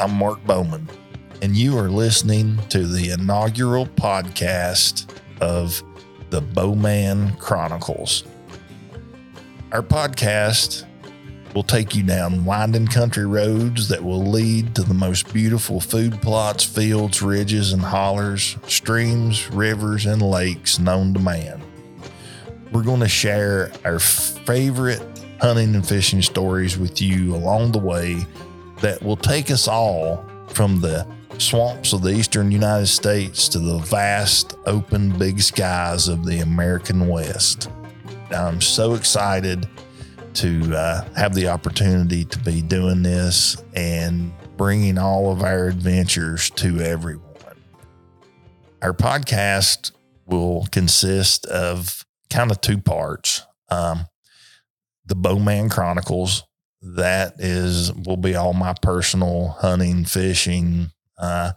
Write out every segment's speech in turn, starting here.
I'm Mark Bowman, and you are listening to the inaugural podcast of the Bowman Chronicles. Our podcast will take you down winding country roads that will lead to the most beautiful food plots, fields, ridges, and hollers, streams, rivers, and lakes known to man. We're going to share our favorite hunting and fishing stories with you along the way that will take us all from the swamps of the eastern United States to the vast, open, big skies of the American West. I'm so excited to uh, have the opportunity to be doing this and bringing all of our adventures to everyone. Our podcast will consist of kind of two parts. Um, the Bowman Chronicles, that is will be all my personal hunting, fishing, uh,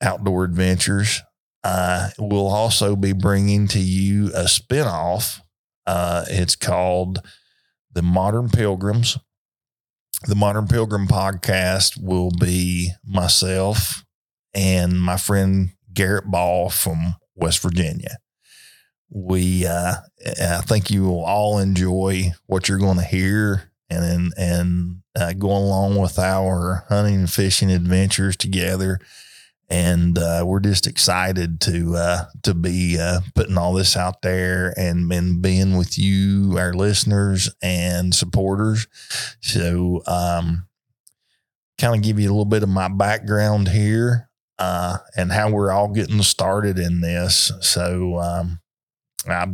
outdoor adventures. Uh, we'll also be bringing to you a spinoff. Uh, it's called The Modern Pilgrims. The Modern Pilgrim podcast will be myself and my friend Garrett Ball from West Virginia. We, uh, I think you will all enjoy what you're going to hear and and uh, going along with our hunting and fishing adventures together. And uh, we're just excited to uh, to be uh, putting all this out there and, and being with you, our listeners and supporters. So, um, kind of give you a little bit of my background here uh, and how we're all getting started in this. So, um, I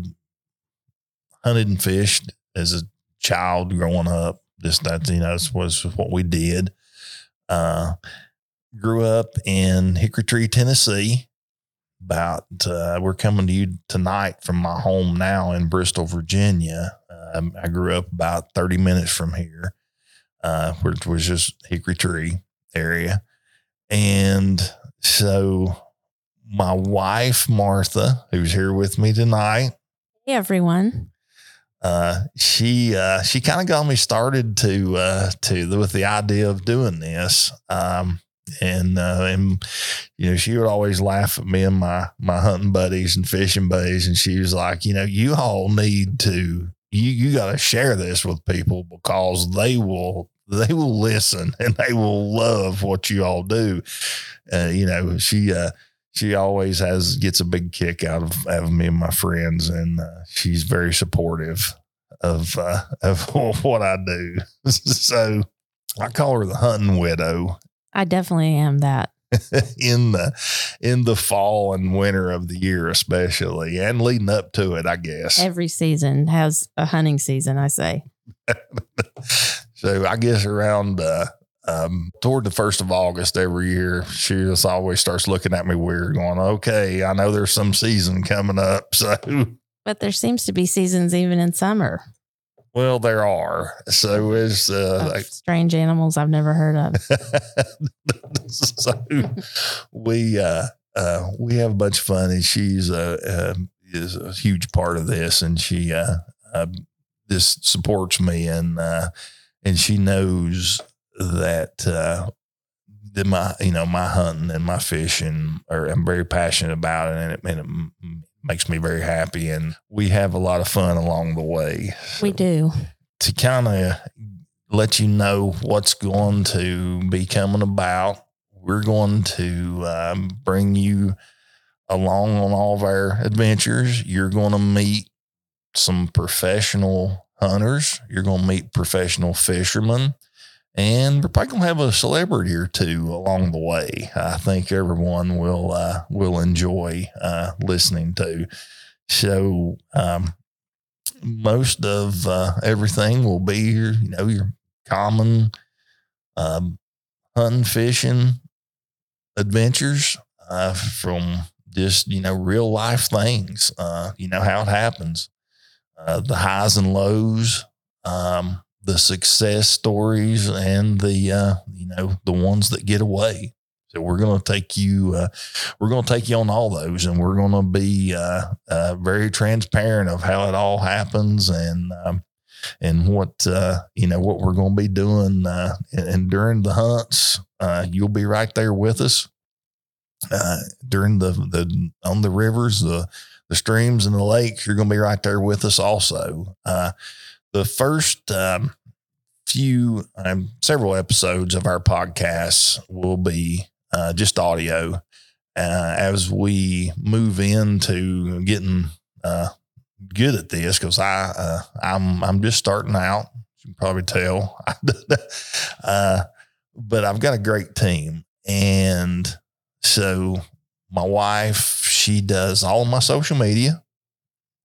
hunted and fished as a child growing up. Just that, you know, this was what we did. Uh, grew up in Hickory Tree, Tennessee. About uh, we're coming to you tonight from my home now in Bristol, Virginia. Um, I grew up about 30 minutes from here, uh, which was just Hickory Tree area. And so my wife, Martha, who's here with me tonight. Hey, everyone uh, she uh, she kind of got me started to uh, to with the idea of doing this. Um, and uh, and you know she would always laugh at me and my my hunting buddies and fishing buddies, and she was like, you know, you all need to you you got to share this with people because they will they will listen and they will love what you all do. Uh, you know, she uh, she always has gets a big kick out of, out of me and my friends, and uh, she's very supportive of uh, of what I do. so I call her the hunting widow. I definitely am that. in the in the fall and winter of the year especially and leading up to it i guess every season has a hunting season i say so i guess around uh, um, toward the first of August every year, she just always starts looking at me weird, going, "Okay, I know there's some season coming up." So, but there seems to be seasons even in summer. Well, there are. So is uh, like, strange animals I've never heard of. so we uh, uh, we have a bunch of fun, and she's uh, uh, is a huge part of this, and she uh, uh, this supports me, and uh, and she knows that uh, that my you know my hunting and my fishing are I'm very passionate about it and it, and it makes me very happy and we have a lot of fun along the way. So we do. To kind of let you know what's going to be coming about, we're going to um, bring you along on all of our adventures. You're going to meet some professional hunters. You're going to meet professional fishermen. And we're probably gonna have a celebrity or two along the way. I think everyone will uh, will enjoy uh, listening to. So um, most of uh, everything will be your, you know, your common um, hunting, fishing adventures uh, from just you know real life things. Uh, you know how it happens, uh, the highs and lows. Um, the success stories and the uh, you know the ones that get away. So we're going to take you, uh, we're going to take you on all those, and we're going to be uh, uh, very transparent of how it all happens and um, and what uh, you know what we're going to be doing uh, and, and, during the hunts you'll be right there with us during the the on the rivers, the the streams and the lakes. You're going to be right there with us also. The first um, few um, several episodes of our podcast will be uh, just audio. Uh, as we move into getting uh, good at this, because I uh, I'm I'm just starting out. You can probably tell, uh, but I've got a great team, and so my wife she does all of my social media.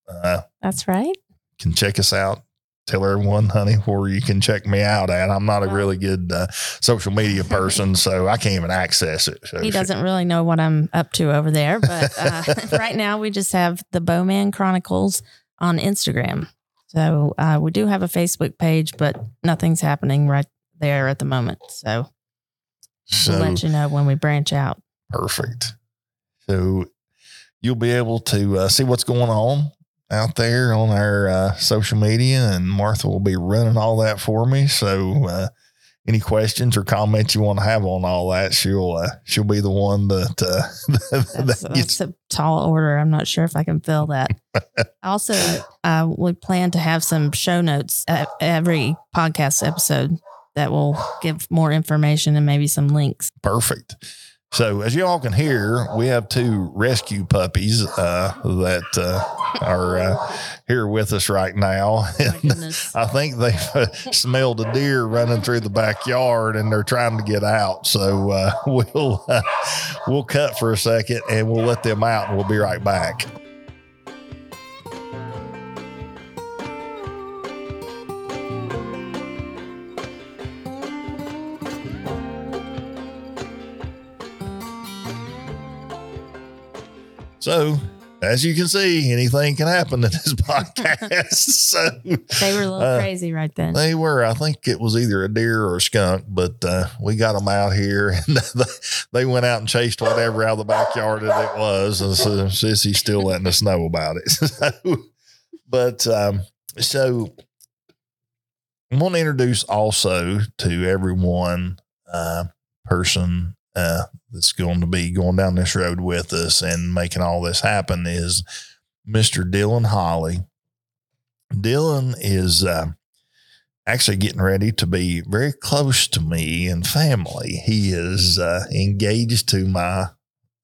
Uh, That's right. can check us out. Tell everyone, honey, where you can check me out at. I'm not a really good uh, social media person, so I can't even access it. So He doesn't really know what I'm up to over there, but uh, right now we just have the Bowman Chronicles on Instagram. So uh, we do have a Facebook page, but nothing's happening right there at the moment. So so we'll let you know when we branch out. perfect. So you'll be able to uh, see what's going on out there on our uh, social media, and Martha will be running all that for me. So uh, any questions or comments you want to have on all that, she'll uh, she'll be the one that uh, That's, that that's a tall order. I'm not sure if I can fill that. also, uh, we plan to have some show notes at every podcast episode that will give more information and maybe some links. Perfect. So, as you all can hear, we have two rescue puppies uh, that uh, are uh, here with us right now. And. I think they've smelled a deer running through the backyard, and they're trying to get out. So uh, we'll uh, we'll cut for a second, and we'll let them out, and we'll be right back. So, as you can see, anything can happen in this podcast. so, They were a little Uh, crazy right then. they were, I think it was either a deer or a skunk, but uh, we got them out here and they, went out and chased whatever out of the backyard that it was. And so Sissy's still letting us know about it. so, but um, so I want to introduce also to everyone uh, person uh, that's going to be going down this road with us and making all this happen is Mr. Dylan Holly. Dylan is uh, actually getting ready to be very close to me and family. He is uh, engaged to my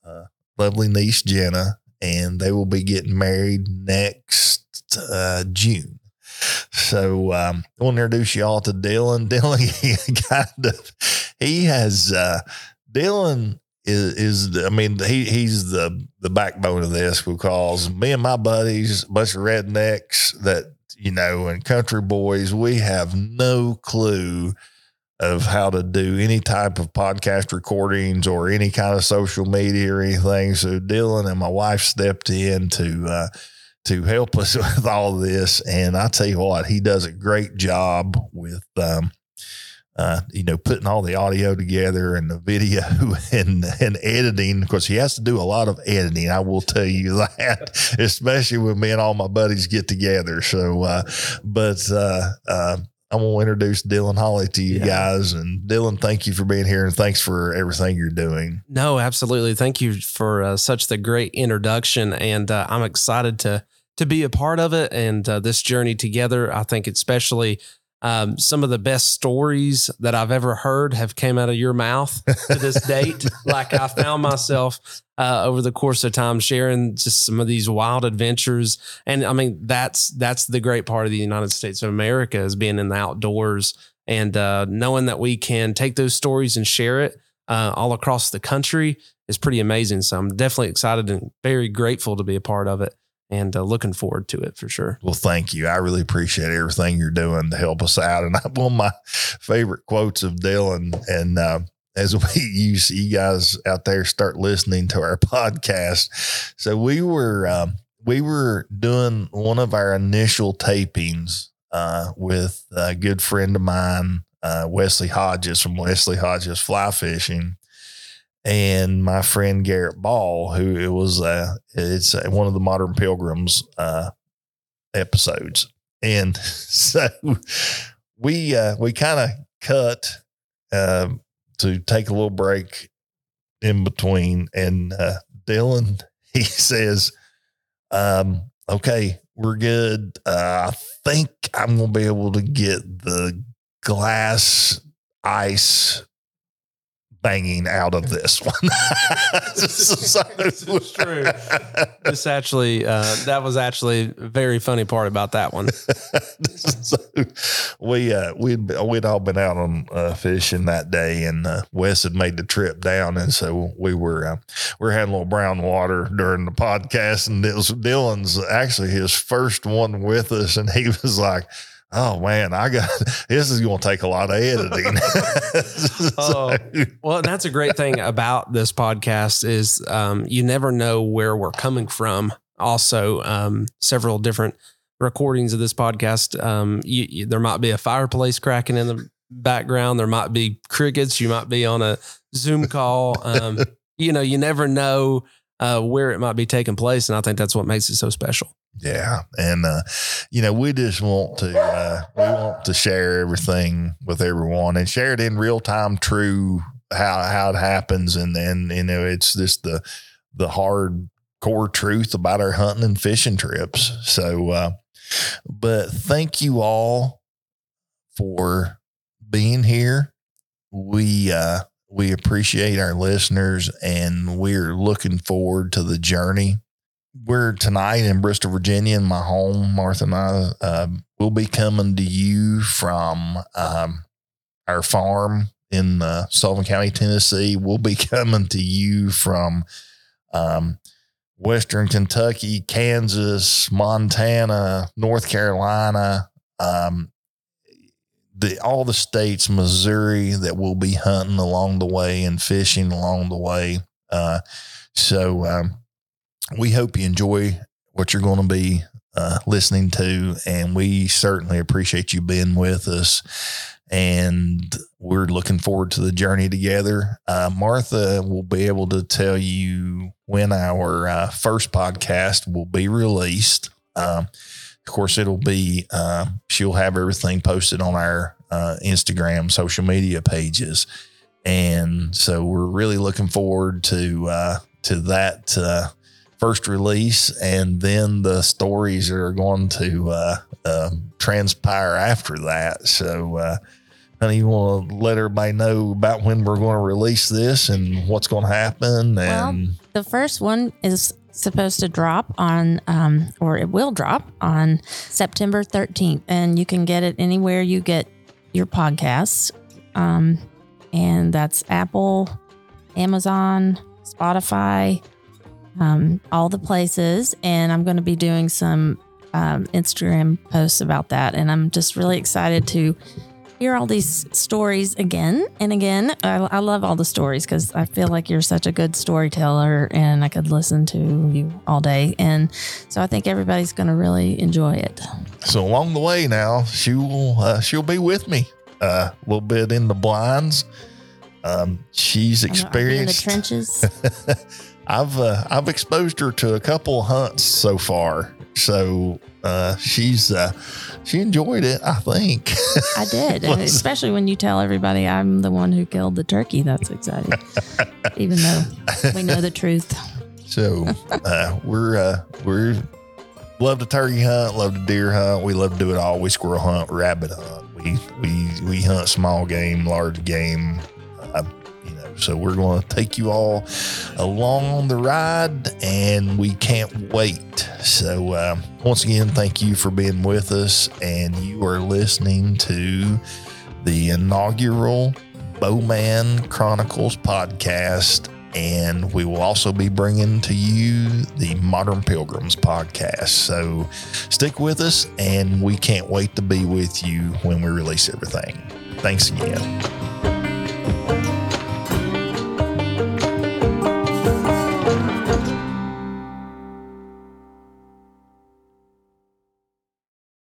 uh, lovely niece Jenna, and they will be getting married next uh, June. So um, I want to introduce you all to Dylan. Dylan, kind of he has uh, Dylan is is I mean he he's the the backbone of this because me and my buddies, a bunch of rednecks that you know and country boys, we have no clue of how to do any type of podcast recordings or any kind of social media or anything. So Dylan and my wife stepped in to uh, to help us with all this, and I tell you what, he does a great job with. Um, uh, you know, putting all the audio together and the video and and editing Of course, he has to do a lot of editing. I will tell you that, especially when me and all my buddies get together. So, uh, but uh, uh, I'm gonna introduce Dylan Holly to you Yeah. guys, and Dylan, thank you for being here and thanks for everything you're doing. No, absolutely. Thank you for uh, such the great introduction, and uh, I'm excited to to be a part of it and uh, this journey together. I think especially um, some of the best stories that I've ever heard have came out of your mouth to this date. like I found myself uh, over the course of time sharing just some of these wild adventures, and I mean that's that's the great part of the United States of America is being in the outdoors and uh, knowing that we can take those stories and share it uh, all across the country is pretty amazing. So I'm definitely excited and very grateful to be a part of it and uh, looking forward to it for sure. Well, thank you. I really appreciate everything you're doing to help us out. And I, one of my favorite quotes of Dylan, and uh, as we use you guys out there start listening to our podcast. So we were um, we were doing one of our initial tapings uh, with a good friend of mine, uh, Wesley Hodges from Wesley Hodges Fly Fishing. And my friend Garrett Ball, who it was, uh, it's uh, one of the Modern Pilgrims uh, episodes, and so we uh, we kind of cut uh, to take a little break in between, and uh, Dylan he says, um, "Okay, we're good. Uh, I think I'm gonna be able to get the glass ice banging out of this one. this is true. This actually, uh, that was actually a very funny part about that one. so we uh, we'd we'd all been out on uh, fishing that day, and uh, Wes had made the trip down, and so we were uh, we were having a little brown water during the podcast, and it was Dylan's actually his first one with us, and he was like oh man, I got this is going to take a lot of editing. oh, well, that's a great thing about this podcast is um, you never know where we're coming from. Also, um, several different recordings of this podcast. Um, you, you, there might be a fireplace cracking in the background. There might be crickets. You might be on a Zoom call. Um, you know, you never know uh, where it might be taking place, and I think that's what makes it so special. Yeah. And, uh, you know, we just want to, uh, we want to share everything with everyone and share it in real time, true how, how it happens. And then, you know, it's just the, the hard core truth about our hunting and fishing trips. So, uh, but thank you all for being here. We, uh, we appreciate our listeners and we're looking forward to the journey we're tonight in Bristol, Virginia, in my home. Martha and I uh, will be coming to you from um, our farm in uh, Sullivan County, Tennessee. We'll be coming to you from um, Western Kentucky, Kansas, Montana, North Carolina, um, the all the states, Missouri, that we'll be hunting along the way and fishing along the way. Uh, so um, we hope you enjoy what you're going to be uh, listening to, and we certainly appreciate you being with us. And we're looking forward to the journey together. Uh, Martha will be able to tell you when our uh, first podcast will be released. Um, of course, it'll be, uh, she'll have everything posted on our uh, Instagram, social media pages. And so we're really looking forward to, uh, to that first release, and then the stories are going to uh, uh, transpire after that. So, uh, honey, you want to let everybody know about when we're going to release this and what's going to happen? And well, the first one is supposed to drop on, um, or it will drop on September 13th, and you can get it anywhere you get your podcasts. Um, and that's Apple, Amazon, Spotify, um, all the places. And I'm going to be doing some um, Instagram posts about that. And I'm just really excited to hear all these stories again and again. I, I love all the stories because I feel like you're such a good storyteller and I could listen to you all day. And so I think everybody's going to really enjoy it. So along the way now, she will uh, she'll be with me uh, a little bit in the blinds. Um, she's experienced in the trenches. I've uh, I've exposed her to a couple hunts so far, so uh, she's uh, she enjoyed it. I think I did, especially when you tell everybody I'm the one who killed the turkey. That's exciting, even though we know the truth. So uh, we're uh, we're love to turkey hunt, love to deer hunt. We love to do it all. We squirrel hunt, rabbit hunt. We we we hunt small game, large game. So we're going to take you all along on the ride, and we can't wait. So uh, once again, thank you for being with us, and you are listening to the inaugural Bowman Chronicles podcast. And we will also be bringing to you the Modern Pilgrims podcast. So stick with us, and we can't wait to be with you when we release everything. Thanks again.